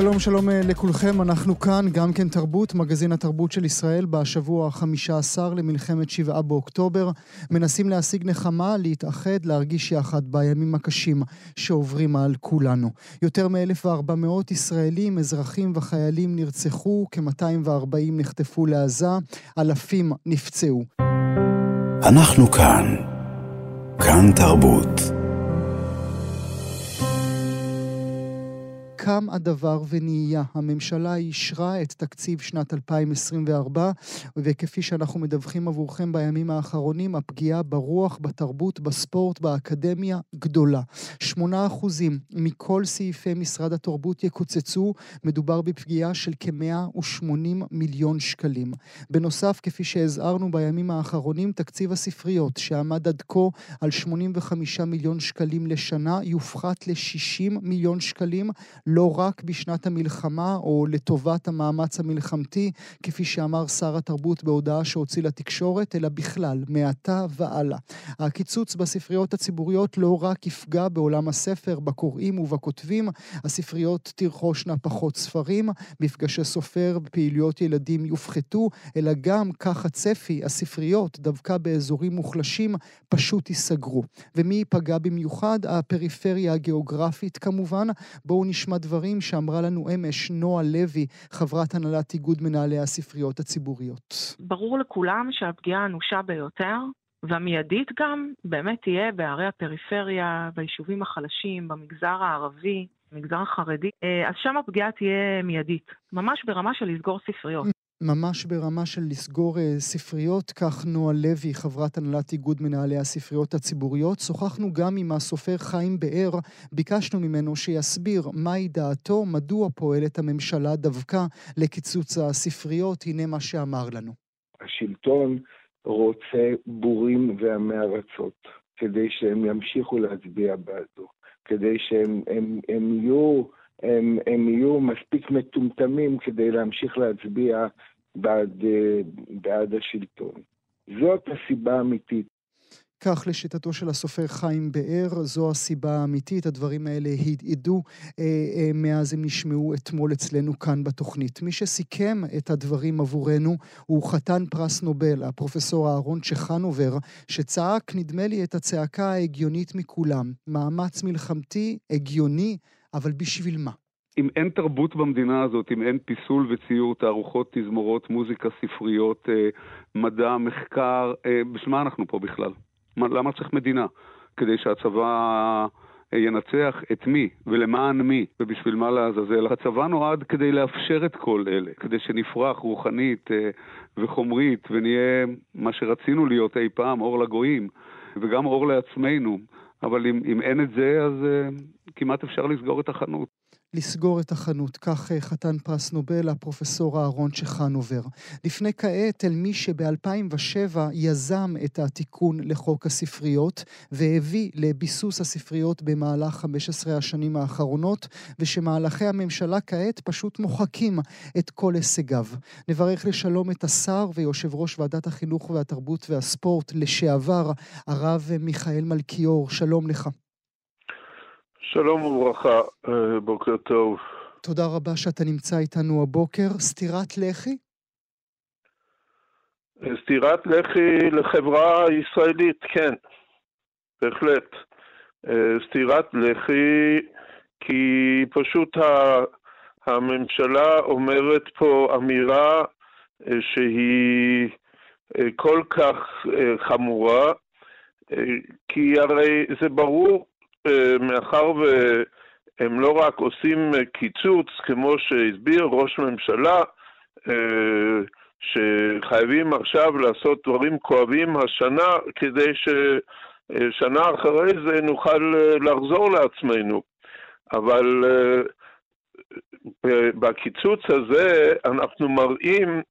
שלום שלום אה, לכולכם, אנחנו כאן, גם כן תרבות, מגזין התרבות של ישראל, בשבוע החמישה עשר למלחמת שבעה באוקטובר. מנסים להשיג נחמה, להתאחד, להרגיש יחד בימים הקשים שעוברים על כולנו. יותר מ-1,400 ישראלים, אזרחים וחיילים נרצחו, כ-240 נחטפו לעזה, אלפים נפצעו. אנחנו כאן, כאן תרבות. קם הדבר ונהיה. הממשלה אישרה את תקציב שנת 2024, וכפי שאנחנו מדווחים עבורכם בימים האחרונים, הפגיעה ברוח, בתרבות, בספורט, באקדמיה, גדולה. 8% מכל סעיפי משרד התרבות יקוצצו, מדובר בפגיעה של כ-180 מיליון שקלים. בנוסף, כפי שהזהרנו בימים האחרונים, תקציב הספריות, שעמד עד כה על 85 מיליון שקלים לשנה, יופחת ל-60 מיליון שקלים. לא רק בשנת המלחמה או לטובת המאמץ המלחמתי, כפי שאמר שר התרבות בהודעה שהוציא לתקשורת, אלא בכלל, מעתה והלאה. הקיצוץ בספריות הציבוריות לא רק יפגע בעולם הספר, בקוראים ובכותבים, הספריות תרכושנה פחות ספרים, מפגשי סופר ופעילויות ילדים יופחתו, אלא גם, כך הצפי, הספריות, דווקא באזורים מוחלשים, פשוט ייסגרו. ומי ייפגע במיוחד? הפריפריה הגיאוגרפית כמובן. בואו נשמע דברים שאמרה לנו אמש נועה לוי, חברת הנהלת איגוד מנהלי הספריות הציבוריות. ברור לכולם שהפגיעה האנושה ביותר והמיידית גם באמת תהיה בערי הפריפריה, ביישובים החלשים, במגזר הערבי, במגזר החרדי, אה, אז שם הפגיעה תהיה מיידית, ממש ברמה של לסגור ספריות. ממש ברמה של לסגור uh, ספריות, כך נועה לוי, חברת הנהלת איגוד מנהלי הספריות הציבוריות. שוחחנו גם עם הסופר חיים באר, ביקשנו ממנו שיסביר מהי דעתו, מדוע פועלת הממשלה דווקא לקיצוץ הספריות. הנה מה שאמר לנו. השלטון רוצה בורים ועמי ארצות, כדי שהם ימשיכו להצביע בעדו, כדי שהם הם, הם יהיו... הם, הם יהיו מספיק מטומטמים כדי להמשיך להצביע בעד, אה, בעד השלטון. זאת הסיבה האמיתית. כך לשיטתו של הסופר חיים באר, זו הסיבה האמיתית, הדברים האלה הדהדו אה, אה, מאז הם נשמעו אתמול אצלנו כאן בתוכנית. מי שסיכם את הדברים עבורנו הוא חתן פרס נובל, הפרופסור אהרון צ'חנובר, שצעק, נדמה לי, את הצעקה ההגיונית מכולם. מאמץ מלחמתי, הגיוני, אבל בשביל מה? אם אין תרבות במדינה הזאת, אם אין פיסול וציור, תערוכות, תזמורות, מוזיקה, ספריות, אה, מדע, מחקר, אה, בשביל מה אנחנו פה בכלל? מה, למה צריך מדינה? כדי שהצבא אה, ינצח את מי ולמען מי ובשביל מה לעזאזל. הצבא נועד כדי לאפשר את כל אלה, כדי שנפרח רוחנית וחומרית ונהיה מה שרצינו להיות אי פעם, אור לגויים, וגם אור לעצמנו. אבל אם, אם אין את זה, אז uh, כמעט אפשר לסגור את החנות. לסגור את החנות, כך uh, חתן פרס נובל, הפרופסור אהרון צ'חנובר. לפני כעת אל מי שב-2007 יזם את התיקון לחוק הספריות והביא לביסוס הספריות במהלך 15 השנים האחרונות, ושמהלכי הממשלה כעת פשוט מוחקים את כל הישגיו. נברך לשלום את השר ויושב ראש ועדת החינוך והתרבות והספורט לשעבר, הרב מיכאל מלכיאור. שלום לך. שלום וברכה, אה, בוקר טוב. תודה רבה שאתה נמצא איתנו הבוקר. סטירת לחי? אה, סטירת לחי לחברה ישראלית, כן, בהחלט. אה, סטירת לחי כי פשוט הממשלה אומרת פה אמירה שהיא כל כך חמורה, כי הרי זה ברור מאחר והם לא רק עושים קיצוץ, כמו שהסביר ראש ממשלה, אה, שחייבים עכשיו לעשות דברים כואבים השנה, כדי ששנה אחרי זה נוכל לחזור לעצמנו. אבל בקיצוץ הזה אנחנו מראים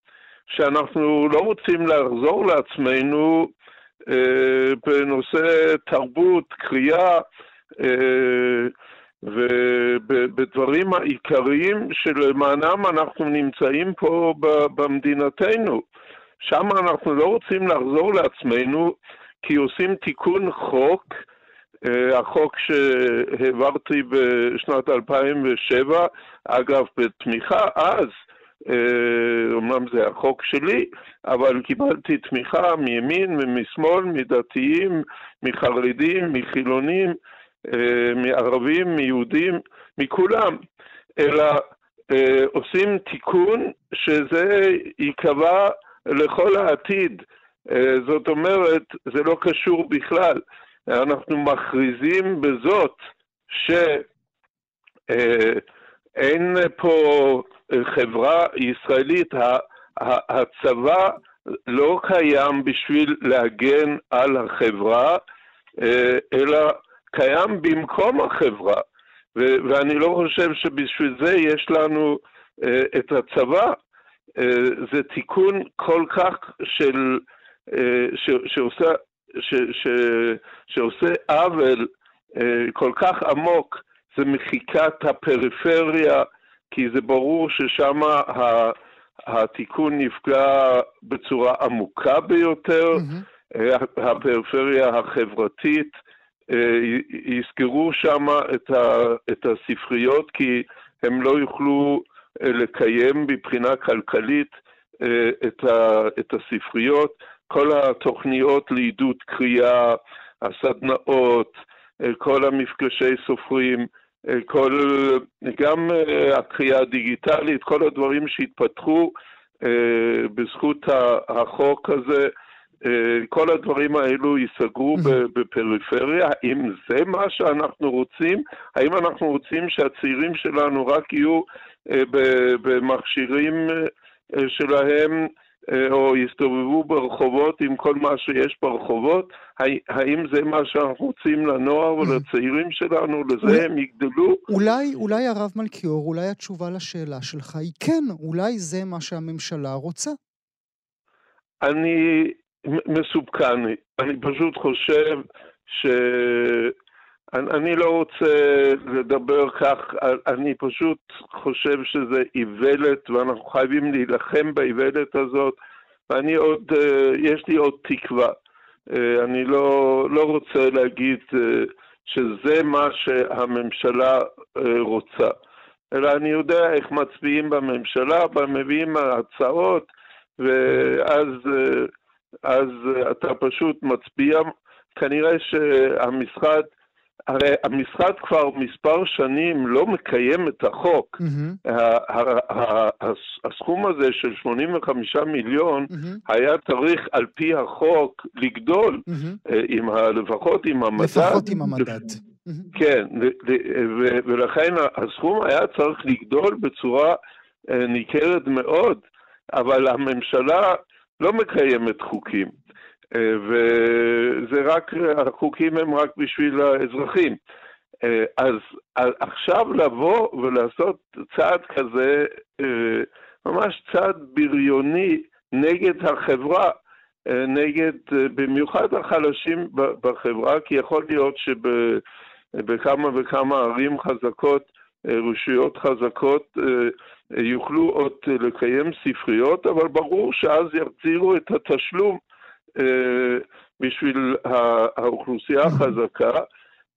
שאנחנו לא רוצים לחזור לעצמנו, אה, בנושא תרבות, קריאה, אה, ובדברים העיקריים שלמענם אנחנו נמצאים פה במדינתנו. שם אנחנו לא רוצים לחזור לעצמנו, כי עושים תיקון חוק, אה, החוק שהעברתי בשנת 2007, אגב, בתמיכה אז, אומנם זה החוק שלי, אבל קיבלתי תמיכה מימין ומשמאל, מדתיים, מחרדים, מחילונים, אה, מערבים, מיהודים, מכולם, אלא אה, עושים תיקון שזה ייקבע לכל העתיד. אה, זאת אומרת, זה לא קשור בכלל. אנחנו מכריזים בזאת שאין פה חברה ישראלית, הצבא לא קיים בשביל להגן על החברה, אלא קיים במקום החברה, ו- ואני לא חושב שבשביל זה יש לנו uh, את הצבא. Uh, זה תיקון כל כך של, uh, ש- שעושה, ש- ש- שעושה עוול uh, כל כך עמוק, זה מחיקת הפריפריה, כי זה ברור ששם ה- התיקון נפגע בצורה עמוקה ביותר, mm-hmm. הפריפריה החברתית, יסגרו שם את, את הספריות כי הם לא יוכלו אה, לקיים מבחינה כלכלית אה, את, ה, את הספריות. כל התוכניות לעידוד קריאה, הסדנאות, כל המפגשי סופרים, כל, גם הקריאה הדיגיטלית, כל הדברים שהתפתחו בזכות החוק הזה, אה, כל הדברים האלו ייסגרו בפריפריה. האם זה מה שאנחנו רוצים? האם אנחנו רוצים שהצעירים שלנו רק יהיו אה, במכשירים אה, שלהם או יסתובבו ברחובות עם כל מה שיש ברחובות? האם זה מה שאנחנו רוצים לנוער ולצעירים שלנו? לזה הם יגדלו? אולי, אולי הרב מלכיאור, אולי התשובה לשאלה שלך היא כן, אולי זה מה שהממשלה רוצה. אני מסופקן. אני פשוט חושב ש... אני לא רוצה לדבר כך, אני פשוט חושב שזה איוולת ואנחנו חייבים להילחם באיוולת הזאת ואני עוד, יש לי עוד תקווה. אני לא, לא רוצה להגיד שזה מה שהממשלה רוצה, אלא אני יודע איך מצביעים בממשלה, מביאים הצעות ואז אז אה, אתה פשוט מצביע, כנראה שהמשרד, הרי המשרד כבר מספר שנים לא מקיים את החוק. Mm-hmm. הסכום הזה של 85 מיליון mm-hmm. היה צריך על פי החוק לגדול, mm-hmm. עם ה, לפחות עם המדד. לפחות עם המדד. כן, ולכן הסכום היה צריך לגדול בצורה אה, ניכרת מאוד, אבל הממשלה לא מקיימת חוקים, אה, וזה רק, החוקים הם רק בשביל האזרחים. אה, אז עכשיו לבוא ולעשות צעד כזה, אה, ממש צעד בריוני נגד החברה, נגד במיוחד החלשים בחברה, כי יכול להיות שבכמה וכמה ערים חזקות, רשויות חזקות, יוכלו עוד לקיים ספריות, אבל ברור שאז יחזירו את התשלום אה, בשביל האוכלוסייה החזקה.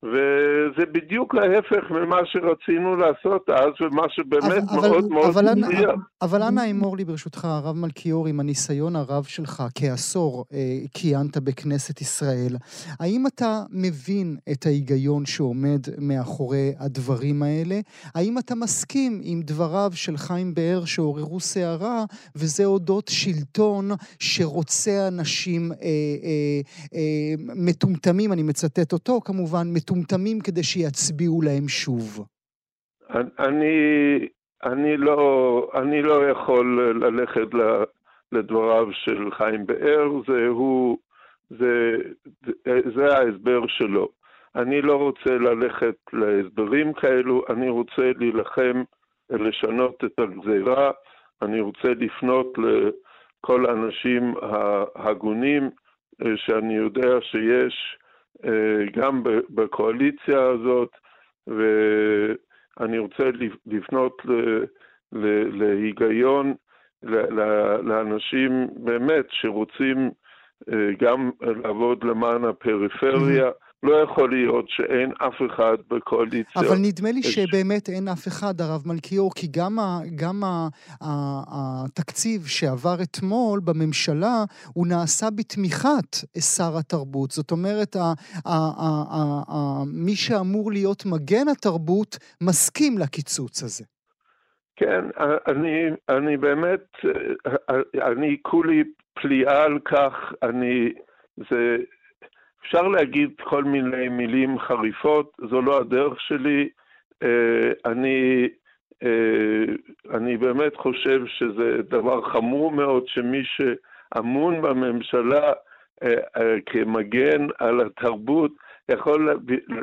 וזה בדיוק ההפך ממה שרצינו לעשות אז, ומה שבאמת אבל, מאוד אבל, מאוד מפריע. אבל אנא אמור לי ברשותך, הרב מלכיאור, עם הניסיון הרב שלך, כעשור אה, כיהנת בכנסת ישראל, האם אתה מבין את ההיגיון שעומד מאחורי הדברים האלה? האם אתה מסכים עם דבריו של חיים באר שעוררו סערה, וזה אודות שלטון שרוצה אנשים אה, אה, אה, מטומטמים, אני מצטט אותו כמובן, מטומטמים כדי שיצביעו להם שוב? אני, אני, לא, אני לא יכול ללכת לדבריו של חיים באר, זה, הוא, זה, זה ההסבר שלו. אני לא רוצה ללכת להסברים כאלו, אני רוצה להילחם, לשנות את הגזירה, אני רוצה לפנות לכל האנשים ההגונים שאני יודע שיש גם בקואליציה הזאת, ואני רוצה לפנות להיגיון, לאנשים באמת שרוצים גם לעבוד למען הפריפריה. לא יכול להיות שאין אף אחד בקואליציה. אבל נדמה לי שבאמת אין אף אחד, הרב מלכיאור, כי גם, ה, גם ה, ה, התקציב שעבר אתמול בממשלה, הוא נעשה בתמיכת שר התרבות. זאת אומרת, ה, ה, ה, ה, ה, מי שאמור להיות מגן התרבות, מסכים לקיצוץ הזה. כן, אני, אני באמת, אני כולי פליאה על כך, אני, זה, אפשר להגיד כל מיני מילים חריפות, זו לא הדרך שלי. אה, אני, אה, אני באמת חושב שזה דבר חמור מאוד שמי שאמון בממשלה אה, כמגן על התרבות יכול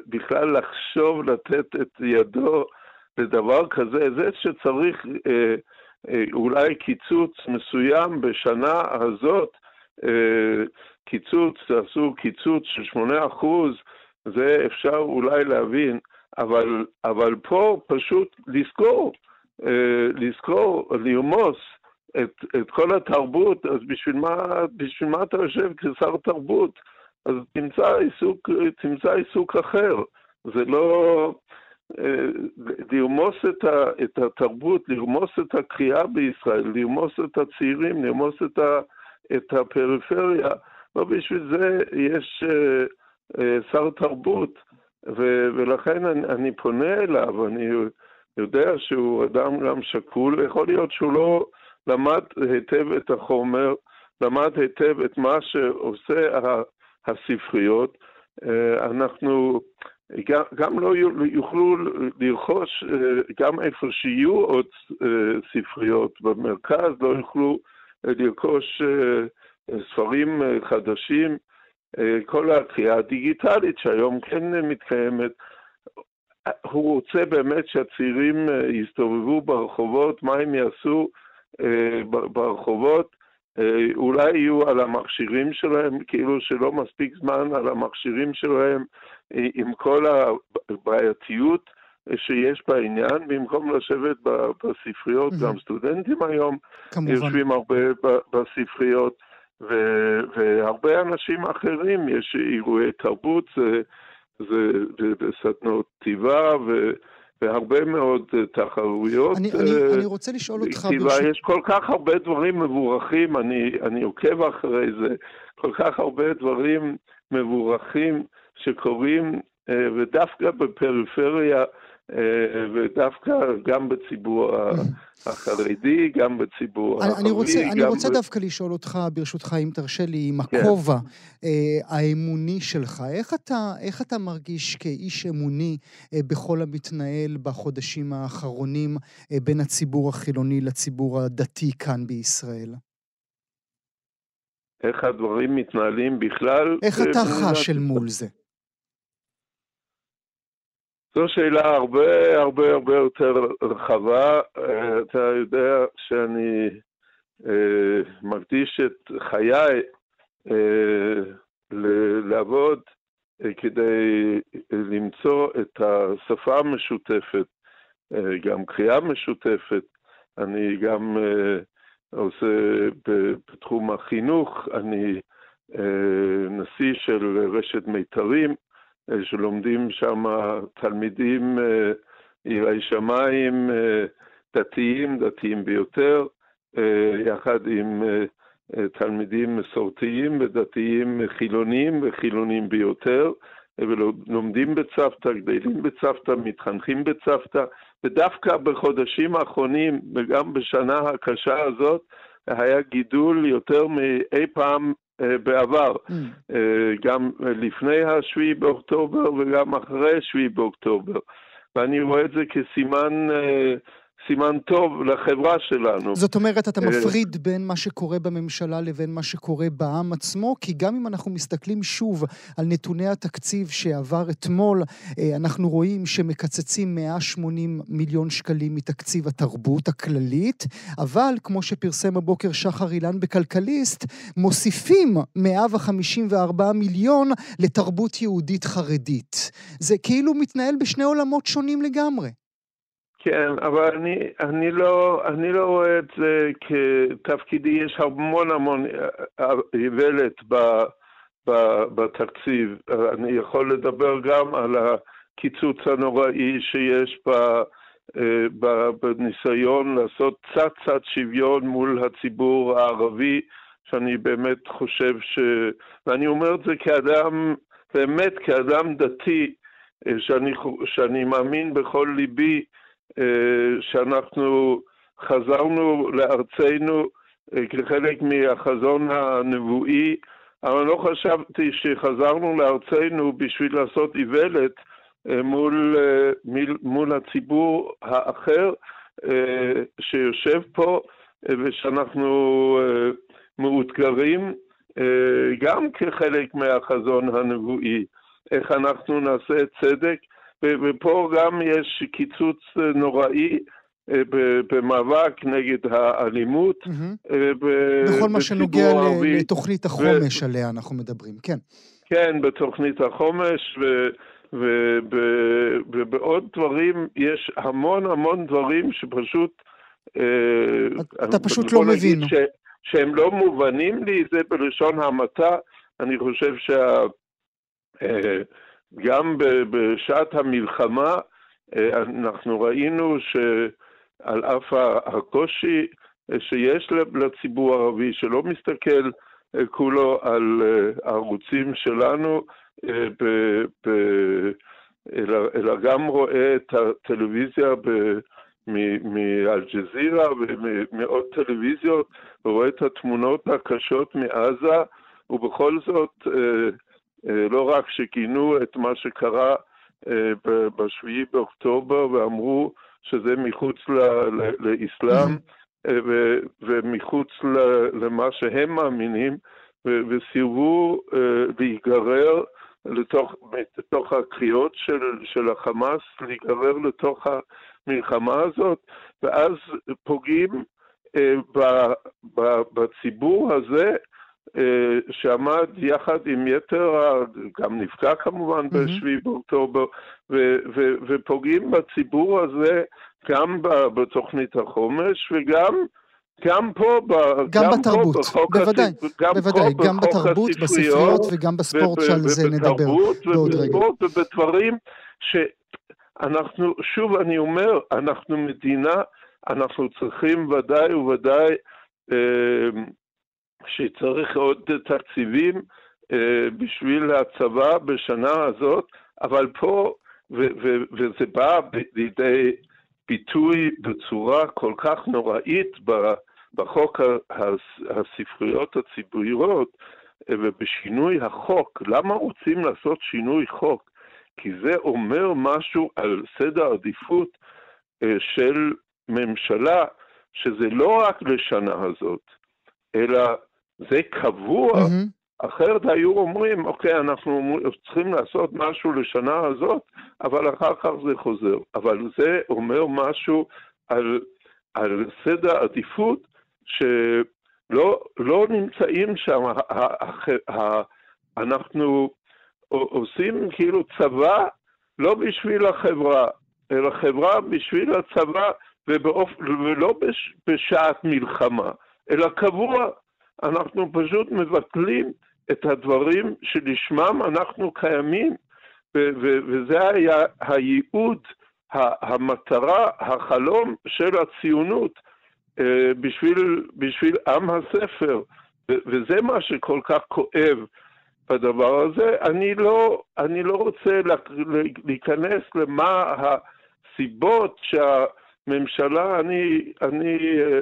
בכלל לחשוב לתת את ידו לדבר כזה. זה שצריך אולי קיצוץ מסוים בשנה הזאת, קיצוץ, תעשו קיצוץ של 8 אחוז, זה אפשר אולי להבין, אבל, אבל פה פשוט לזכור, אה, לזכור, לרמוס את, את כל התרבות, אז בשביל מה, בשביל מה אתה יושב כשר תרבות? אז תמצא עיסוק, תמצא עיסוק אחר. זה לא... אה, לרמוס את, ה, את התרבות, לרמוס את הקריאה בישראל, לרמוס את הצעירים, לרמוס את, ה, את הפריפריה. לא בשביל זה יש אה, אה, שר תרבות, ו- ולכן אני, אני פונה אליו, אני יודע שהוא אדם גם שקול, יכול להיות שהוא לא למד היטב את החומר, למד היטב את מה שעושה הספריות. אה, אנחנו גם, גם לא יוכלו לרכוש, גם איפה שיהיו עוד ספריות במרכז, לא יוכלו לרכוש ספרים אה, חדשים, אה, כל הקריאה הדיגיטלית שהיום כן מתקיימת. הוא רוצה באמת שהצעירים אה, יסתובבו ברחובות, מה הם יעשו ברחובות? אולי יהיו על המכשירים שלהם, כאילו שלא מספיק זמן על המכשירים שלהם, עם כל הבעייתיות שיש בעניין, במקום לשבת בספריות, גם סטודנטים היום כמובן. יושבים הרבה בספריות. ו- והרבה אנשים אחרים, יש אירועי תרבות, זה, זה, זה, זה סדנות כתיבה ו... והרבה מאוד תחרויות. אני, אני, uh, אני רוצה לשאול אותך... כתיבה, ברש... יש כל כך הרבה דברים מבורכים, אני, אני עוקב אחרי זה, כל כך הרבה דברים מבורכים שקורים, uh, ודווקא בפריפריה אה, ודווקא גם בציבור החרדי, גם בציבור הערבי. אני רוצה, אני רוצה. דווקא לשאול אותך, ברשותך, אם תרשה לי, עם כן. הכובע כן. האמוני שלך, איך אתה, איך אתה מרגיש כאיש אמוני אה, בכל המתנהל בחודשים האחרונים בין הציבור החילוני לציבור הדתי כאן בישראל? איך הדברים מתנהלים בכלל? איך אתה חש אל מול זה? זו שאלה הרבה הרבה הרבה יותר רחבה. אה, אתה יודע שאני אה, מקדיש את חיי אה, לעבוד כדי למצוא את השפה המשותפת, גם קריאה משותפת. אני גם עושה בתחום החינוך, אני נשיא של רשת מיתרים. אה, שלומדים שם תלמידים אה, יראי שמיים אה, דתיים, דתיים ביותר, יחד עם תלמידים מסורתיים ודתיים חילוניים וחילוניים ביותר, ולומדים בצוותא, גדלים בצוותא, מתחנכים בצוותא, ודווקא בחודשים האחרונים וגם בשנה הקשה הזאת היה גידול יותר מאי פעם בעבר, mm. אה, גם לפני השביעי באוקטובר וגם אחרי השביעי באוקטובר. ואני רואה את זה כסימן, אה, סימן טוב לחברה שלנו. זאת אומרת, אתה מפריד בין מה שקורה בממשלה לבין מה שקורה בעם עצמו, כי גם אם אנחנו מסתכלים שוב על נתוני התקציב שעבר אתמול, אנחנו רואים שמקצצים 180 מיליון שקלים מתקציב התרבות הכללית, אבל כמו שפרסם הבוקר שחר אילן בכלכליסט, מוסיפים 154 מיליון לתרבות יהודית חרדית. זה כאילו מתנהל בשני עולמות שונים לגמרי. כן, אבל אני, אני, לא, אני לא רואה את זה כתפקידי, יש המון המון איוולת בתקציב. אני יכול לדבר גם על הקיצוץ הנוראי שיש ב, בניסיון לעשות קצת קצת שוויון מול הציבור הערבי, שאני באמת חושב ש... ואני אומר את זה כאדם, באמת כאדם דתי, שאני, שאני מאמין בכל ליבי אה, שאנחנו חזרנו לארצנו אה, כחלק מהחזון הנבואי, אבל לא חשבתי שחזרנו לארצנו בשביל לעשות איוולת אה, מול, מול הציבור האחר שיושב פה ושאנחנו מאותגרים גם כחלק מהחזון הנבואי, איך אנחנו נעשה צדק ופה גם יש קיצוץ נוראי אה, במאבק נגד האלימות. אה, בכל מה שנוגע לתוכנית החומש עליה אנחנו מדברים, כן. כן, בתוכנית החומש. ובעוד דברים, יש המון המון דברים שפשוט... אה, אתה פשוט לא מבין. שהם לא מובנים לי, זה בלשון המעטה. אני חושב שה... גם בשעת המלחמה אה, אנחנו ראינו שעל אף הקושי אה, שיש לציבור הערבי, שלא מסתכל אה, כולו על הערוצים שלנו, אלא, אלא גם רואה את הטלוויזיה מאלג'זירה ומעוד טלוויזיות, ורואה את התמונות הקשות מעזה, ובכל זאת לא רק שגינו את מה שקרה אה, ב-7 באוקטובר ואמרו שזה מחוץ לאסלאם אה, ומחוץ למה שהם מאמינים, וסירבו להיגרר לתוך, לתוך הקריאות של, של החמאס, להיגרר לתוך המלחמה הזאת, ואז פוגעים בציבור הזה אה, שעמד יחד עם יתר, גם נפגע כמובן ב-7 באוקטובר, ופוגעים בציבור הזה גם בתוכנית החומש וגם גם פה, גם, גם בתרבות, פה בוודאי, גם בוודאי, פה גם בתרבות, בספריות וגם בספורט, שעל זה נדבר בעוד רגע. ובדברים שאנחנו, שוב אני אומר, אנחנו מדינה, אנחנו צריכים ודאי וודאי אה, שצריך עוד תקציבים אה, בשביל הצבא בשנה הזאת, אבל פה, וזה בא לידי ביטוי בצורה כל כך נוראית בחוק הספריות הציבוריות אה, ובשינוי החוק. למה רוצים לעשות שינוי חוק? כי זה אומר משהו על סדר עדיפות אה, של ממשלה, שזה לא רק לשנה הזאת, אלא זה קבוע, mm-hmm. אחרת היו אומרים, אוקיי, אנחנו צריכים לעשות משהו לשנה הזאת, אבל אחר כך זה חוזר. אבל זה אומר משהו על, על סדר עדיפות שלא לא נמצאים שם, אנחנו עושים כאילו צבא לא בשביל החברה, אלא חברה בשביל הצבא ובאופ... ולא בש... בשעת מלחמה, אלא קבוע. אנחנו פשוט מבטלים את הדברים שלשמם אנחנו קיימים, וזה היה הייעוד, המטרה, החלום של הציונות אה, בשביל, בשביל עם הספר, וזה מה שכל כך כואב בדבר הזה. אני לא, אני לא רוצה להיכנס למה הסיבות שהממשלה, אני, אני אה,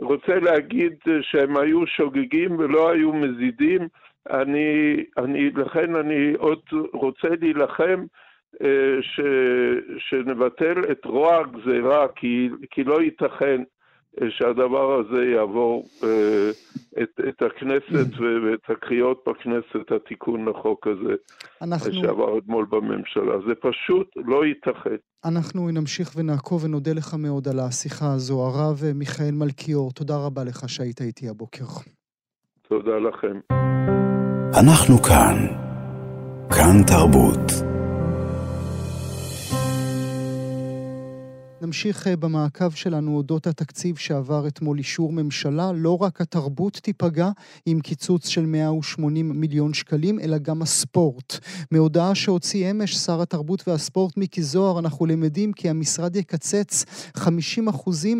רוצה להגיד שהם היו שוגגים ולא היו מזידים. אני, אני, לכן אני עוד רוצה להילחם אה, ש, שנבטל את רוע הגזירה, כי, כי לא ייתכן שהדבר הזה יעבור אה, את, את הכנסת ואת הקריאות בכנסת, התיקון לחוק הזה, אנחנו... שעבר אתמול בממשלה. זה פשוט לא ייתכן. אנחנו נמשיך ונעקוב ונודה לך מאוד על השיחה הזו. הרב מיכאל מלכיאור, תודה רבה לך שהיית איתי הבוקר. תודה לכם. אנחנו כאן. כאן תרבות. נמשיך אה, במעקב שלנו אודות התקציב שעבר אתמול אישור ממשלה. לא רק התרבות תיפגע עם קיצוץ של 180 מיליון שקלים, אלא גם הספורט. מהודעה שהוציא אמש שר התרבות והספורט מיקי זוהר, אנחנו למדים כי המשרד יקצץ 50%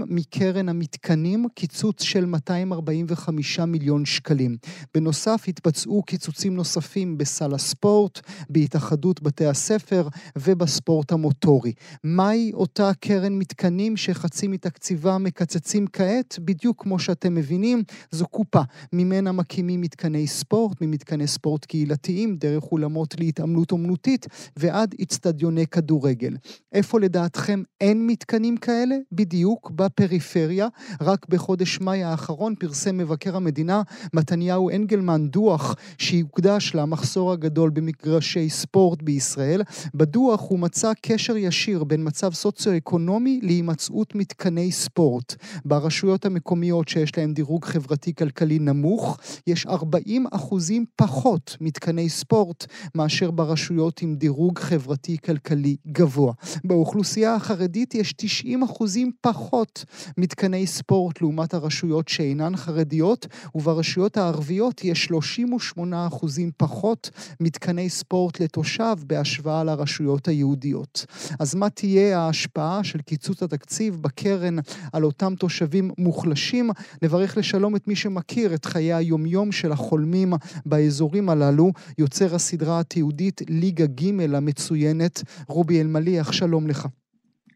מקרן המתקנים, קיצוץ של 245 מיליון שקלים. בנוסף, התבצעו קיצוצים נוספים בסל הספורט, בהתאחדות בתי הספר ובספורט המוטורי. מהי אותה קרן מתקנים שחצי מתקציבה מקצצים כעת, בדיוק כמו שאתם מבינים, זו קופה. ממנה מקימים מתקני ספורט, ממתקני ספורט קהילתיים, דרך אולמות להתעמלות אומנותית, ועד אצטדיוני כדורגל. איפה לדעתכם אין מתקנים כאלה? בדיוק בפריפריה. רק בחודש מאי האחרון פרסם מבקר המדינה מתניהו אנגלמן דוח שיוקדש למחסור הגדול במגרשי ספורט בישראל. בדוח הוא מצא קשר ישיר בין מצב סוציו-אקונומי אקונומי להימצאות מתקני ספורט. ברשויות המקומיות שיש להן דירוג חברתי-כלכלי נמוך, יש 40 אחוזים פחות מתקני ספורט מאשר ברשויות עם דירוג חברתי-כלכלי גבוה. באוכלוסייה החרדית יש 90 אחוזים פחות מתקני ספורט לעומת הרשויות שאינן חרדיות, וברשויות הערביות יש 38 אחוזים פחות מתקני ספורט לתושב בהשוואה לרשויות היהודיות. אז מה תהיה ההשפעה של קיצוץ התקציב בקרן על אותם תושבים מוחלשים. נברך לשלום את מי שמכיר את חיי היומיום של החולמים באזורים הללו, יוצר הסדרה התיעודית ליגה ג' המצוינת, רובי אלמליח, שלום לך.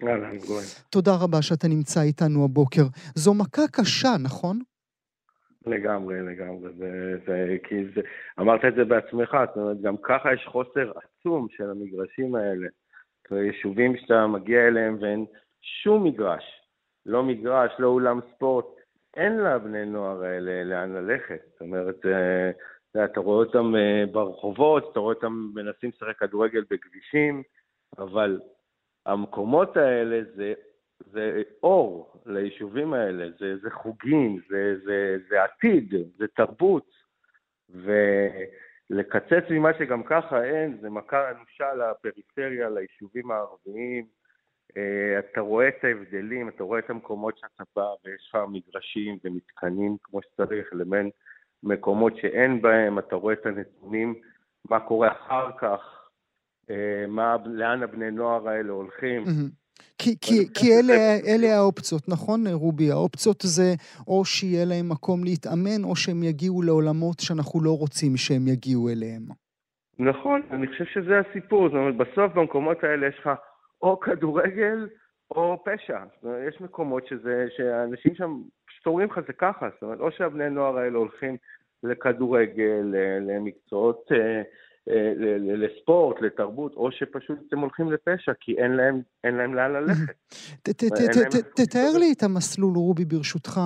אהלן, גואל. תודה רבה שאתה נמצא איתנו הבוקר. זו מכה קשה, נכון? לגמרי, לגמרי. זה, זה, כי זה, אמרת את זה בעצמך, זאת אומרת, גם ככה יש חוסר עצום של המגרשים האלה. יישובים שאתה מגיע אליהם ואין שום מגרש, לא מגרש, לא אולם ספורט, אין לבני נוער האלה לאן ללכת. זאת אומרת, אה, אתה רואה אותם אה, ברחובות, אתה רואה אותם מנסים לשחק כדורגל בכבישים, אבל המקומות האלה זה, זה אור ליישובים האלה, זה, זה חוגים, זה, זה, זה עתיד, זה תרבות. ולקצץ ממה שגם ככה אין, זה מכה אנושה לפריפריה, ליישובים הערביים. אה, אתה רואה את ההבדלים, אתה רואה את המקומות שאתה בא ויש לך מגרשים ומתקנים כמו שצריך, לבין מקומות שאין בהם, אתה רואה את הנתונים, מה קורה אחר כך, אה, מה, לאן הבני נוער האלה הולכים. כי, כי, כי אלה, אלה האופציות, נכון רובי? האופציות זה או שיהיה להם מקום להתאמן, או שהם יגיעו לעולמות שאנחנו לא רוצים שהם יגיעו אליהם. נכון, אני חושב שזה הסיפור. זאת אומרת, בסוף במקומות האלה יש לך או כדורגל או פשע. זאת אומרת, יש מקומות שזה, שאנשים שם פשוט אומרים לך זה ככה, זאת אומרת, או שהבני נוער האלה הולכים לכדורגל, למקצועות אה, אה, לספורט, לתרבות, או שפשוט אתם הולכים לפשע, כי אין להם, אין להם לאן ללכת. תתאר לי את המסלול, רובי, ברשותך.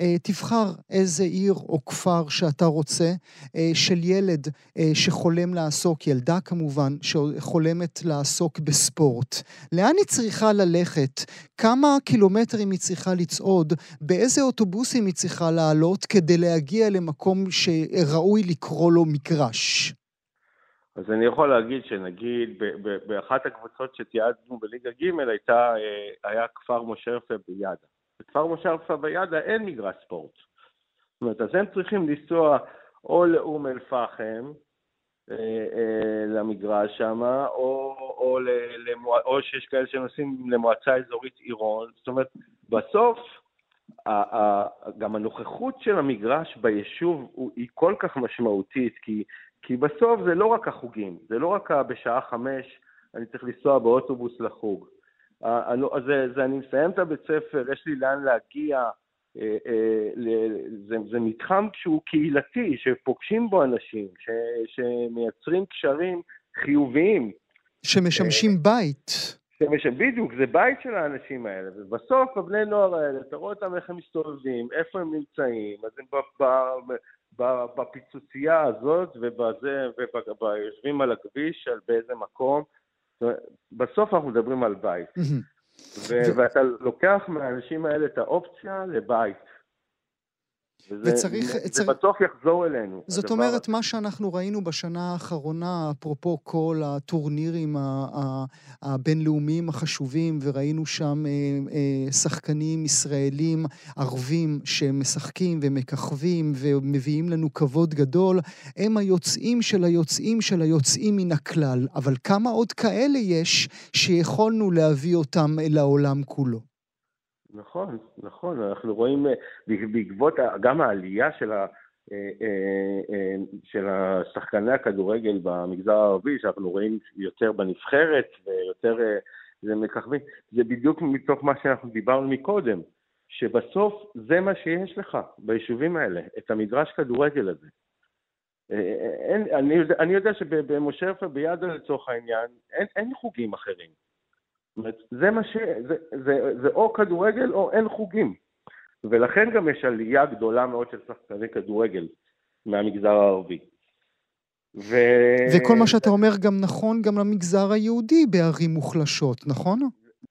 אה, תבחר איזה עיר או כפר שאתה רוצה, אה, של ילד שחולם לעסוק, ילדה כמובן, שחולמת לעסוק בספורט. לאן היא צריכה ללכת? כמה קילומטרים היא צריכה לצעוד? באיזה אוטובוסים היא צריכה לעלות כדי להגיע למקום שראוי לקרוא לו מגרש? אז אני יכול להגיד שנגיד באחת הקבוצות שתיעדנו בליגה ג' הייתה, אה, היה כפר מושרפה בידה. בכפר מושרפה בידה אין מגרש ספורט. זאת אומרת, אז הם צריכים לנסוע או לאום אל-פחם, אה, אה, למגרש שם, או, או, למוע... או שיש כאלה שנוסעים למועצה אזורית עירון. זאת אומרת, בסוף גם הנוכחות של המגרש ביישוב היא כל כך משמעותית, כי כי בסוף זה לא רק החוגים, זה לא רק בשעה חמש אני צריך לנסוע באוטובוס לחוג. לא, זה, זה אני מסיים את הבית ספר, יש לי לאן להגיע, אה, אה, זה, זה מתחם שהוא קהילתי, שפוגשים בו אנשים, ש, שמייצרים קשרים חיוביים. שמשמשים בית. שמש... בדיוק, זה בית של האנשים האלה, ובסוף הבני נוער האלה, אתה רואה אותם איך הם מסתובבים, איפה הם נמצאים, אז הם בפיצוצייה הזאת ובזה, ויושבים על הכביש, על באיזה מקום, בסוף אנחנו מדברים על בית. ואתה לוקח מהאנשים האלה את האופציה לבית. וצריך... זה צריך... בטוח יחזור אלינו. זאת אומרת, מה שאנחנו ראינו בשנה האחרונה, אפרופו כל הטורנירים הבינלאומיים החשובים, וראינו שם אה, אה, שחקנים ישראלים ערבים שמשחקים ומככבים ומביאים לנו כבוד גדול, הם היוצאים של היוצאים של היוצאים מן הכלל. אבל כמה עוד כאלה יש שיכולנו להביא אותם לעולם כולו? נכון, נכון, אנחנו רואים אה, בעקבות גם העלייה של, ה, אה, אה, של שחקני הכדורגל במגזר הערבי, שאנחנו רואים יותר בנבחרת ויותר זה מככבים, זה בדיוק מתוך מה שאנחנו דיברנו מקודם, שבסוף זה מה שיש לך ביישובים האלה, את המדרש כדורגל הזה. אין, אני, אני יודע שבמשה יפה בידו לצורך העניין, אין, אין חוגים אחרים. זה מה ש... זה, זה, זה או כדורגל או אין חוגים. ולכן גם יש עלייה גדולה מאוד של שחקני כדורגל מהמגזר הערבי. ו... וכל מה שאתה אומר גם נכון גם למגזר היהודי בערים מוחלשות, נכון?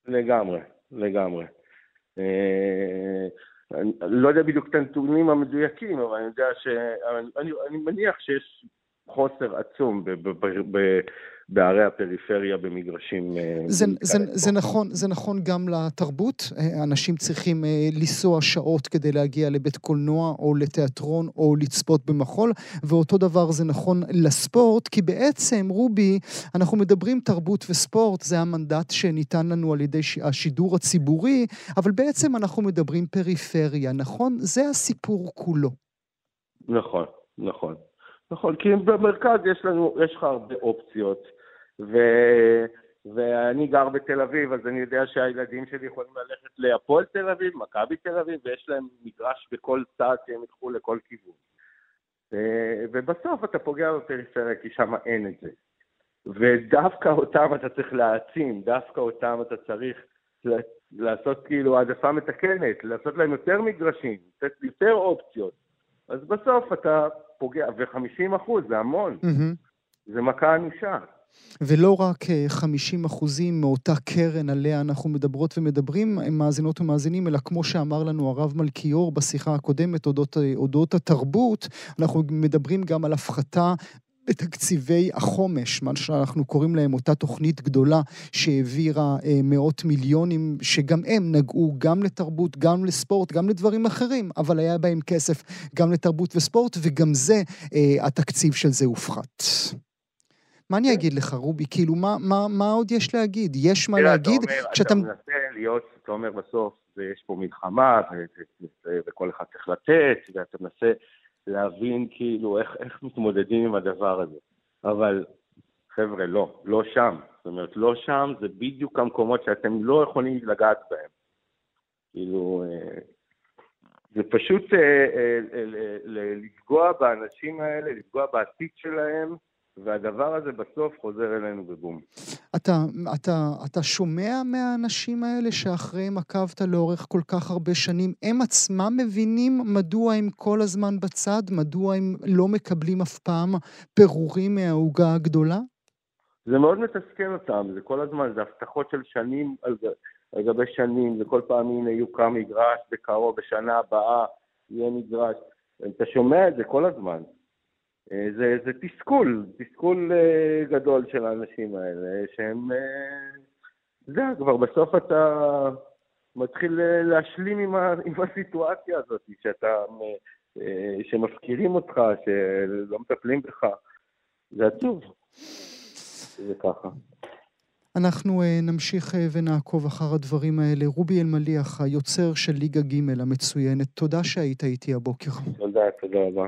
לגמרי, לגמרי. אה, אני לא יודע בדיוק את הנתונים המדויקים, אבל אני יודע ש... אני, אני מניח שיש חוסר עצום ב, ב, ב, ב, בערי הפריפריה במגרשים... אה, זה, זה, זה, נכון, זה נכון גם לתרבות. אה, אנשים צריכים אה, לנסוע שעות כדי להגיע לבית קולנוע או לתיאטרון או לצפות במחול, ואותו דבר זה נכון לספורט, כי בעצם, רובי, אנחנו מדברים תרבות וספורט, זה המנדט שניתן לנו על ידי השידור הציבורי, אבל בעצם אנחנו מדברים פריפריה, נכון? זה הסיפור כולו. נכון, נכון. נכון, כי במרכז יש לנו, יש לך הרבה אופציות, ו... ואני גר בתל אביב, אז אני יודע שהילדים שלי יכולים ללכת להפועל תל אביב, מכבי תל אביב, ויש להם מגרש בכל צד שהם ילכו לכל כיוון. ובסוף אתה פוגע בפריפריה, כי שם אין את זה. ודווקא אותם אתה צריך להעצים, דווקא אותם אתה צריך לעשות כאילו העדפה מתקנת, לעשות להם יותר מגרשים, לתת יותר אופציות. אז בסוף אתה פוגע, ו-50 אחוז זה המון. Mm-hmm. זה מכה אנושה. ולא רק 50 אה, אחוזים מאותה קרן עליה אנחנו מדברות ומדברים, מאזינות ומאזינים, אלא כמו שאמר לנו הרב מלכיאור בשיחה הקודמת אודות, אה, אודות התרבות, אנחנו מדברים גם על הפחתה בתקציבי החומש, מה שאנחנו קוראים להם אותה תוכנית גדולה שהעבירה אה, מאות מיליונים, שגם הם נגעו גם לתרבות, גם לספורט, גם לדברים אחרים, אבל היה בהם כסף גם לתרבות וספורט, וגם זה, אה, התקציב של זה הופחת. מה אני אגיד לך, רובי? כאילו, מה, מה, מה עוד יש להגיד? יש מה להגיד כשאתה... אתה מנסה להיות, אתה אומר בסוף, יש פה מלחמה, וכל אחד צריך לתת, ואתה מנסה להבין כאילו איך, איך מתמודדים עם הדבר הזה. אבל חבר'ה, לא, לא שם. זאת אומרת, לא שם זה בדיוק המקומות שאתם לא יכולים לגעת בהם. כאילו, אה, זה פשוט אה, אה, לפגוע באנשים האלה, לפגוע בעתיד שלהם, והדבר הזה בסוף חוזר אלינו בבום. אתה, אתה, אתה שומע מהאנשים האלה שאחריהם עקבת לאורך כל כך הרבה שנים, הם עצמם מבינים מדוע הם כל הזמן בצד? מדוע הם לא מקבלים אף פעם פירורים מהעוגה הגדולה? זה מאוד מתסכל אותם, זה כל הזמן, זה הבטחות של שנים על, גבי שנים, זה כל פעם הנה יוקם מגרש בקרוב, בשנה הבאה יהיה מגרש. אתה שומע את זה כל הזמן. אה, זה, זה תסכול, תסכול אה, גדול של האנשים האלה, שהם... אה, זה כבר בסוף אתה מתחיל להשלים עם, ה, עם הסיטואציה הזאת, שאתה, שמפקירים אותך, שלא מטפלים בך. זה עצוב. זה ככה. אנחנו נמשיך ונעקוב אחר הדברים האלה. רובי אלמליח, היוצר של ליגה ג' המצוינת, תודה שהיית איתי הבוקר. תודה, תודה רבה.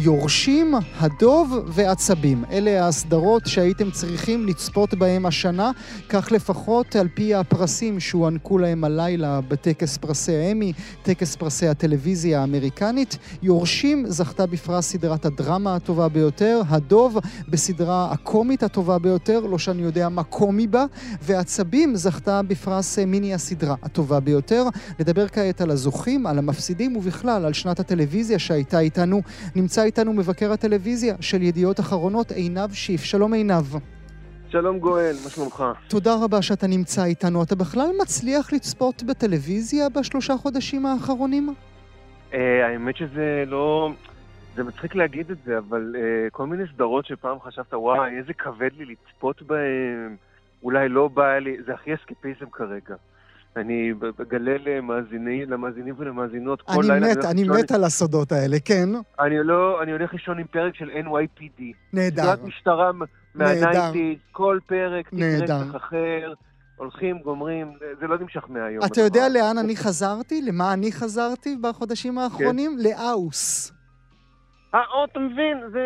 יורשים, הדוב ועצבים. אלה הסדרות שהייתם צריכים לצפות בהם השנה, כך לפחות על פי הפרסים שהוענקו להם הלילה בטקס פרסי האמי, טקס פרסי הטלוויזיה האמריקנית. יורשים זכתה בפרס סדרת הדרמה הטובה ביותר, הדוב בסדרה הקומית הטובה ביותר, לא שאני יודע מה קומי בה, ועצבים זכתה בפרס מיני הסדרה הטובה ביותר. נדבר כעת על הזוכים, על המפסידים ובכלל על שנת הטלוויזיה שהייתה איתנו. נמצא איתנו מבקר הטלוויזיה של ידיעות אחרונות, עינב שיף. שלום עינב. שלום גואל, מה שלומך? תודה רבה שאתה נמצא איתנו. אתה בכלל מצליח לצפות בטלוויזיה בשלושה חודשים האחרונים? אה, האמת שזה לא... זה מצחיק להגיד את זה, אבל אה, כל מיני סדרות שפעם חשבת, וואי, איזה כבד לי לצפות בהן, אולי לא בא לי, זה הכי אסקפיזם כרגע. אני מגלה למאזינים, למאזינים ולמאזינות כל לילה... אני מת, אני מת על הסודות האלה, כן. אני לא, אני הולך לישון עם פרק של NYPD. נהדר. סדרת משטרה מהניינטיז, כל פרק, תיק רצח אחר. הולכים, גומרים, זה לא נמשך מהיום. אתה יודע לאן אני חזרתי? למה אני חזרתי בחודשים האחרונים? כן. לאוס. אה, אתה מבין, זה...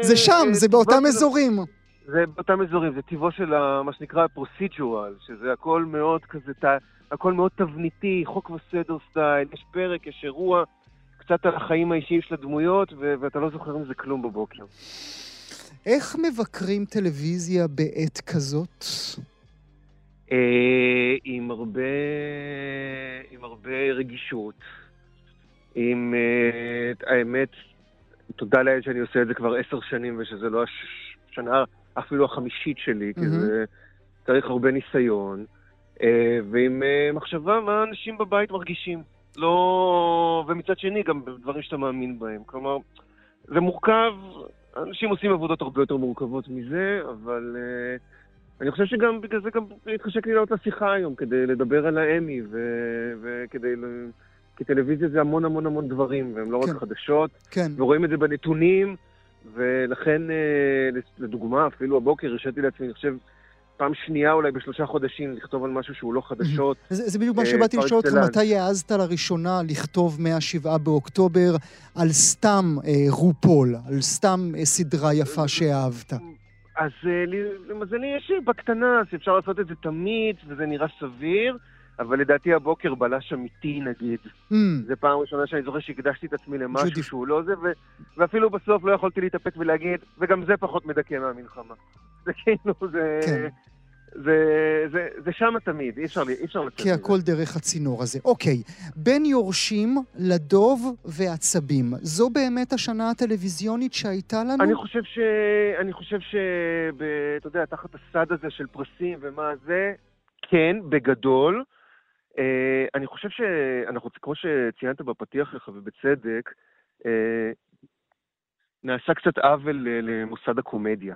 זה שם, זה באותם אזורים. זה באותם אזורים, זה טיבו של מה שנקרא פרוסידורל, שזה הכל מאוד כזה, הכל מאוד תבניתי, חוק וסדר סטייל, יש פרק, יש אירוע, קצת על החיים האישיים של הדמויות, ו- ואתה לא זוכר מזה כלום בבוקר. איך מבקרים טלוויזיה בעת כזאת? אה, עם הרבה, עם הרבה רגישות, עם, אה, האמת, תודה לאל שאני עושה את זה כבר עשר שנים ושזה לא השנה אפילו החמישית שלי, כי זה צריך הרבה ניסיון, אה, ועם אה, מחשבה מה אנשים בבית מרגישים. לא... ומצד שני, גם בדברים שאתה מאמין בהם. כלומר, זה מורכב, אנשים עושים עבודות הרבה יותר מורכבות מזה, אבל uh, אני חושב שגם בגלל זה גם התחשק לי לעלות לשיחה היום, כדי לדבר על האמי, ו- וכדי... כי טלוויזיה זה המון המון המון דברים, והם לא כן. רק חדשות, כן. ורואים את זה בנתונים, ולכן, אה, לדוגמה, אפילו הבוקר הרשיתי לעצמי, אני חושב, פעם שנייה אולי בשלושה חודשים לכתוב על משהו שהוא לא חדשות. זה, זה בדיוק מה אה, שבאתי לשאול אותך, מתי העזת לראשונה לכתוב מה-7 באוקטובר על סתם אה, רופול, על סתם אה, סדרה יפה שאהבת? אז אה, למזלי יש בקטנה, שאפשר לעשות את זה תמיד, וזה נראה סביר. אבל לדעתי הבוקר בלש אמיתי נגיד. Mm. זו פעם ראשונה שאני זוכר שהקדשתי את עצמי למשהו ג'ודי. שהוא לא זה, ו- ואפילו בסוף לא יכולתי להתאפק ולהגיד, וגם זה פחות מדכא מהמלחמה. זה כאילו, זה... כן. זה, זה, זה שם תמיד, אי אפשר, אי אפשר לצאת כי הכל דרך הצינור הזה. אוקיי, בין יורשים לדוב ועצבים, זו באמת השנה הטלוויזיונית שהייתה לנו? אני חושב ש... אני חושב ש... אתה יודע, תחת הסד הזה של פרסים ומה זה, כן, בגדול. Uh, אני חושב שאנחנו, כמו שציינת בפתיח לך, ובצדק, uh, נעשה קצת עוול למוסד הקומדיה.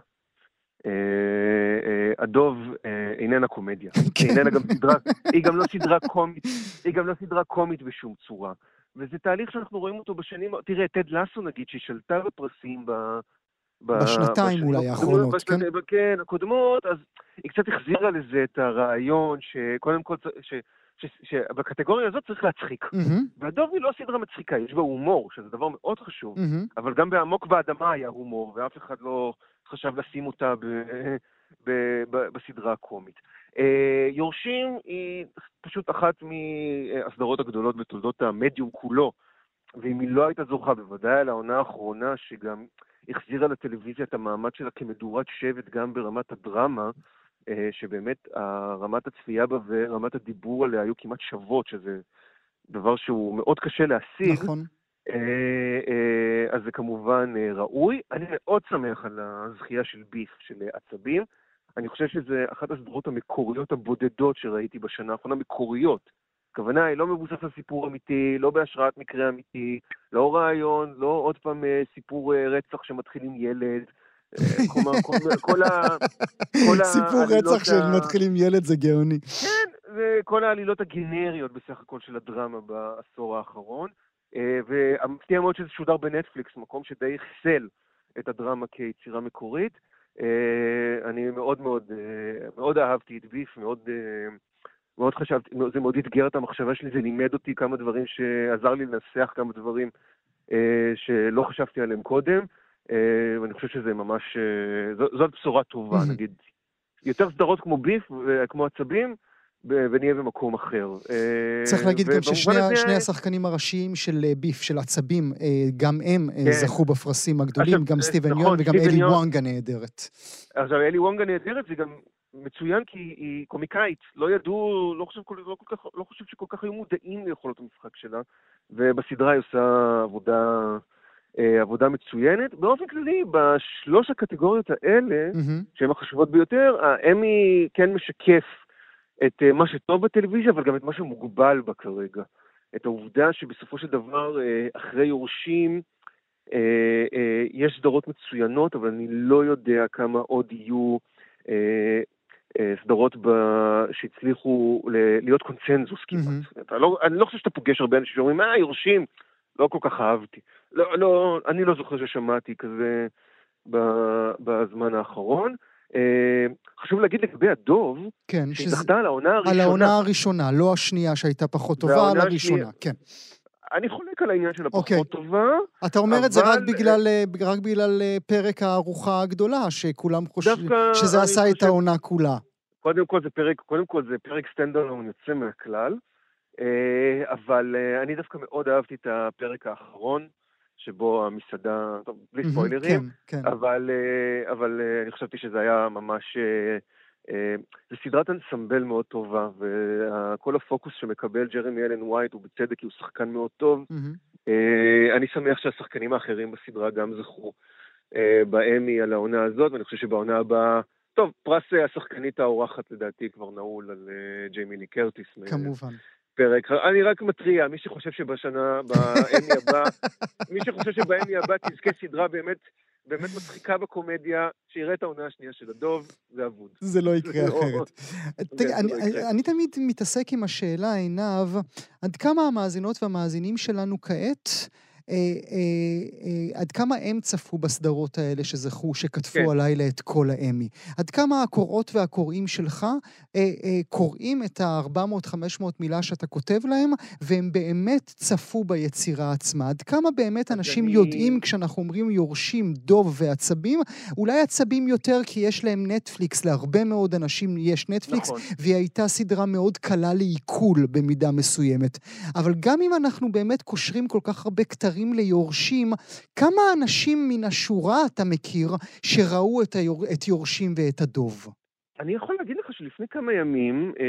Uh, uh, הדוב uh, איננה קומדיה. כן. איננה גם סדרה, היא גם לא סדרה קומית, היא גם לא סדרה קומית בשום צורה. וזה תהליך שאנחנו רואים אותו בשנים, תראה, טד לסו נגיד, שהיא שלטה בפרסים ב... בשנתיים אולי האחרונות, כן? כן, הקודמות, אז היא קצת החזירה לזה את הרעיון שקודם כל, ש, שבקטגוריה הזאת צריך להצחיק. Mm-hmm. והדוב היא לא סדרה מצחיקה, יש בה הומור, שזה דבר מאוד חשוב, mm-hmm. אבל גם בעמוק באדמה היה הומור, ואף אחד לא חשב לשים אותה ב, ב, ב, בסדרה הקומית. Uh, יורשים היא פשוט אחת מהסדרות הגדולות בתולדות המדיום כולו, ואם היא לא הייתה זוכה, בוודאי על העונה האחרונה, שגם החזירה לטלוויזיה את המעמד שלה כמדורת שבט גם ברמת הדרמה, אה, שבאמת רמת הצפייה בה ורמת הדיבור עליה היו כמעט שוות, שזה דבר שהוא מאוד קשה להשיג. נכון. אה, אה, אז זה כמובן ראוי. אני מאוד שמח על הזכייה של ביף, של עצבים. אני חושב שזה אחת הסדרות המקוריות הבודדות שראיתי בשנה האחרונה, מקוריות. הכוונה היא לא מבוסס על סיפור אמיתי, לא בהשראת מקרה אמיתי, לא רעיון, לא עוד פעם אה, סיפור אה, רצח שמתחיל עם ילד. אה, כלומר, כל ה... סיפור רצח שמתחיל ילד זה גאוני. כן, וכל העלילות הגנריות בסך הכל של הדרמה בעשור האחרון. ומפתיע מאוד שזה שודר בנטפליקס, מקום שדי חיסל את הדרמה כיצירה מקורית. אני מאוד מאוד, מאוד אהבתי את ביף, מאוד מאוד חשבתי, זה מאוד אתגר את המחשבה שלי, זה לימד אותי כמה דברים שעזר לי לנסח כמה דברים שלא חשבתי עליהם קודם, ואני חושב שזה ממש, זאת בשורה טובה, נגיד. יותר סדרות כמו ביף וכמו עצבים, ונהיה במקום אחר. צריך להגיד גם ששני השחקנים הראשיים של ביף, של עצבים, גם הם כן. זכו בפרסים הגדולים, גם סטיבן נכון, יון וגם אלי וונג הנהדרת. עכשיו, אלי וונג הנהדרת זה גם מצוין כי היא קומיקאית, לא ידעו, לא חושב, לא, כל כך, לא חושב שכל כך היו מודעים ליכולות המשחק שלה, ובסדרה היא עושה עבודה, אה, עבודה מצוינת. באופן כללי, בשלוש הקטגוריות האלה, mm-hmm. שהן החשובות ביותר, האמי כן משקף את אה, מה שטוב בטלוויזיה, אבל גם את מה שמוגבל בה כרגע. את העובדה שבסופו של דבר, אה, אחרי יורשים, אה, אה, יש סדרות מצוינות, אבל אני לא יודע כמה עוד יהיו אה, אה, סדרות ב... שהצליחו ל... להיות קונצנזוס כמעט. Mm-hmm. לא, אני לא חושב שאתה פוגש הרבה אנשים שאומרים, אה, יורשים, לא כל כך אהבתי. לא, לא, אני לא זוכר ששמעתי כזה בזמן האחרון. אה, חשוב להגיד לגבי הדוב, כן, שהיא זכתה על העונה הראשונה. על העונה הראשונה, לא השנייה שהייתה פחות טובה, על הראשונה, כן. אני חולק על העניין של הפחות okay. אוקיי. טובה. אתה אומר אבל... את זה רק בגלל, אה, רק בגלל אה, פרק הארוחה הגדולה, שכולם חושבים שזה עשה חושב... את העונה כולה. קודם כל זה פרק, קודם כל זה פרק סטנדרלון יוצא מהכלל, אה, אבל אני דווקא מאוד אהבתי את הפרק האחרון, שבו המסעדה, טוב, בלי ספוילרים, כן, כן. אבל, אבל אני חשבתי שזה היה ממש אה, זו סדרת אנסמבל מאוד טובה, וכל הפוקוס שמקבל ג'רמי אלן ווייט הוא בצדק, כי הוא שחקן מאוד טוב. Mm-hmm. אני שמח שהשחקנים האחרים בסדרה גם זכו אה, באמי על העונה הזאת, ואני חושב שבעונה הבאה... טוב, פרס השחקנית האורחת לדעתי כבר נעול על ג'יימי לי קרטיס. כמובן. פרק. אני רק מתריע, מי שחושב שבשנה, באמי הבא, מי שחושב שבאמי הבא תזכה סדרה באמת באמת מצחיקה בקומדיה, שיראה את העונה השנייה של הדוב, זה אבוד. זה לא יקרה לא- אחרת. לא אני תמיד מתעסק עם השאלה, עינב, עד כמה המאזינות והמאזינים שלנו כעת עד כמה הם צפו בסדרות האלה שזכו, שכתבו כן. הלילה את כל האמי? עד כמה הקוראות והקוראים שלך קוראים את ה-400-500 מילה שאתה כותב להם, והם באמת צפו ביצירה עצמה? עד כמה באמת אנשים אני... יודעים כשאנחנו אומרים יורשים דוב ועצבים? אולי עצבים יותר כי יש להם נטפליקס, להרבה מאוד אנשים יש נטפליקס, נכון. והיא הייתה סדרה מאוד קלה לעיכול במידה מסוימת. אבל גם אם אנחנו באמת קושרים כל כך הרבה כתרים, מוכרים ליורשים, כמה אנשים מן השורה אתה מכיר שראו את, היור... את יורשים ואת הדוב? אני יכול להגיד לך שלפני כמה ימים אה,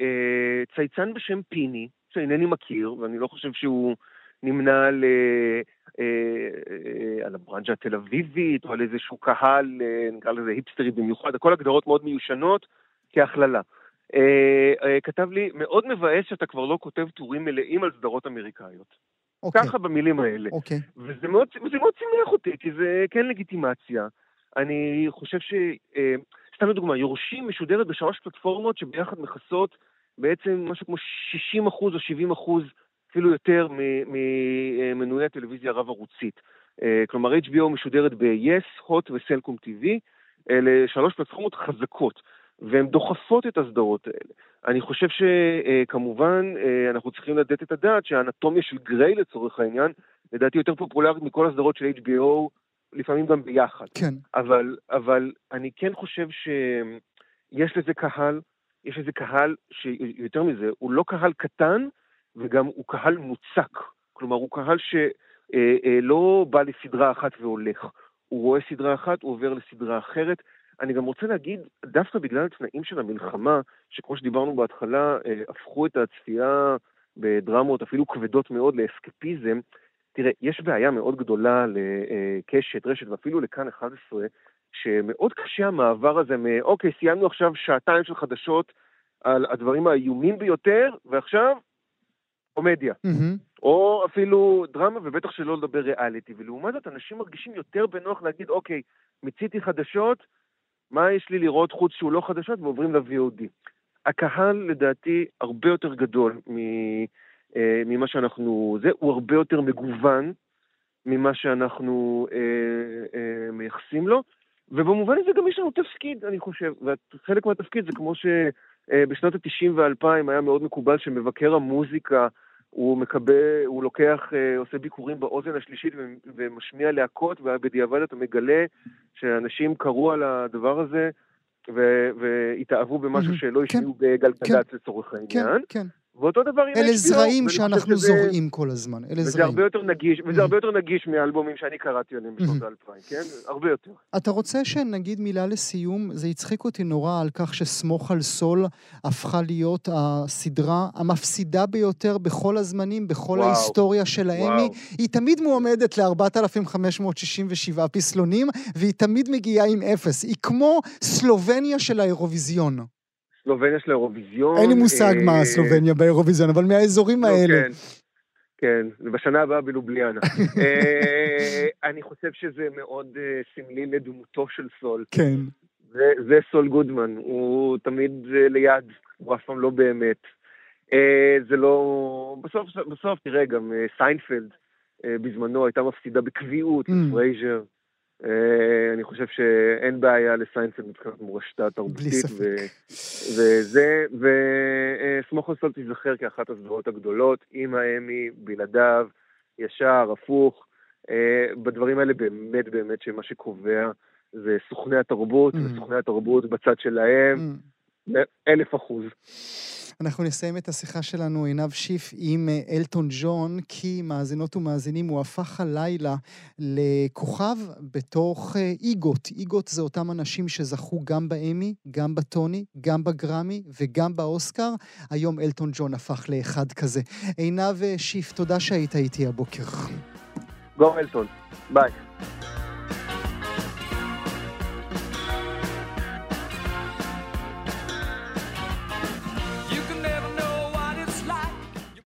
אה, צייצן בשם פיני, שאינני מכיר, ואני לא חושב שהוא נמנה על, אה, אה, אה, על הברנג'ה התל אביבית, או על איזשהו קהל, אה, נקרא לזה היפסטרי במיוחד, הכל הגדרות מאוד מיושנות כהכללה. אה, אה, כתב לי, מאוד מבאס שאתה כבר לא כותב טורים מלאים על סדרות אמריקאיות. אוקיי. ככה במילים האלה. אוקיי. וזה מאוד, וזה מאוד שימח אותי, כי זה כן לגיטימציה. אני חושב ש... אה, סתם לדוגמה, יורשים משודרת בשלוש פלטפורמות שביחד מכסות בעצם משהו כמו 60 אחוז או 70 אחוז, אפילו יותר, ממנויי הטלוויזיה הרב-ערוצית. אה, כלומר, HBO משודרת ב-yes, hot וסלקום TV. אלה שלוש פלטפורמות חזקות. והן דוחפות את הסדרות האלה. אני חושב שכמובן אה, אנחנו צריכים לתת את הדעת שהאנטומיה של גריי לצורך העניין, לדעתי יותר פופולרית מכל הסדרות של HBO, לפעמים גם ביחד. כן. אבל, אבל אני כן חושב שיש לזה קהל, יש לזה קהל שיותר מזה, הוא לא קהל קטן וגם הוא קהל מוצק. כלומר, הוא קהל שלא אה, אה, בא לסדרה אחת והולך. הוא רואה סדרה אחת, הוא עובר לסדרה אחרת. אני גם רוצה להגיד, דווקא בגלל התנאים של המלחמה, שכמו שדיברנו בהתחלה, אה, הפכו את הצפייה בדרמות אפילו כבדות מאוד לאסקפיזם, תראה, יש בעיה מאוד גדולה לקשת, רשת ואפילו לכאן 11, שמאוד קשה המעבר הזה מאוקיי, סיימנו עכשיו שעתיים של חדשות על הדברים האיומים ביותר, ועכשיו קומדיה. Mm-hmm. או אפילו דרמה, ובטח שלא לדבר ריאליטי. ולעומת זאת, אנשים מרגישים יותר בנוח להגיד, אוקיי, מיציתי חדשות, מה יש לי לראות חוץ שהוא לא חדשות ועוברים ל-VOD. הקהל לדעתי הרבה יותר גדול אה, ממה שאנחנו, זה, הוא הרבה יותר מגוון ממה שאנחנו אה, אה, מייחסים לו, ובמובן הזה גם יש לנו תפקיד, אני חושב, וחלק מהתפקיד זה כמו שבשנות ה-90 וה-2000 היה מאוד מקובל שמבקר המוזיקה הוא מקבל, הוא לוקח, אה, עושה ביקורים באוזן השלישית ומשמיע להקות, ובדיעבד אתה מגלה שאנשים קראו על הדבר הזה והתאהבו במשהו שלא כן, השמיעו בגלגלצ כן, לצורך העניין. כן, כן. ואותו דבר עם HBO. אלה זרעים שאנחנו זורעים כל הזמן, אלה זרעים. הרבה יותר נגיש, וזה הרבה יותר נגיש מאלבומים שאני קראתי עליהם בשנות האלפיים, כן? הרבה יותר. אתה רוצה שנגיד מילה לסיום? זה הצחיק אותי נורא על כך שסמוך על סול הפכה להיות הסדרה המפסידה ביותר בכל הזמנים, בכל וואו. ההיסטוריה של האמי. היא תמיד מועמדת ל-4,567 פסלונים, והיא תמיד מגיעה עם אפס. היא כמו סלובניה של האירוויזיון. סלובניה של האירוויזיון. אין לי מושג מה אה, סלובניה באירוויזיון, אבל מהאזורים לא, האלה. כן, כן, ובשנה הבאה בלובליאנה. אה, אני חושב שזה מאוד אה, סמלי לדמותו של סול. כן. זה סול גודמן, הוא תמיד ליד, הוא אף פעם לא באמת. זה לא... בסוף, בסוף, תראה, גם סיינפלד בזמנו הייתה מפסידה בקביעות ממ. לפרייזר. אה, אני חושב שאין בעיה לסיינפלד מבחינת מורשתה התרבותית. וזה, וסמוך על סול תיזכר כאחת הסדרות הגדולות, עם האמי, בלעדיו, ישר, הפוך. אה, בדברים האלה באמת באמת שמה שקובע זה סוכני התרבות, ממ. וסוכני התרבות בצד שלהם, mm. אלף אחוז. אנחנו נסיים את השיחה שלנו, עינב שיף, עם אה, אלטון ג'ון, כי מאזינות ומאזינים, הוא הפך הלילה לכוכב בתוך אה, איגוט. איגוט זה אותם אנשים שזכו גם באמי, גם בטוני, גם בגרמי וגם באוסקר. היום אלטון ג'ון הפך לאחד כזה. עינב אה, שיף, תודה שהיית איתי הבוקר. גו אלטון, ביי.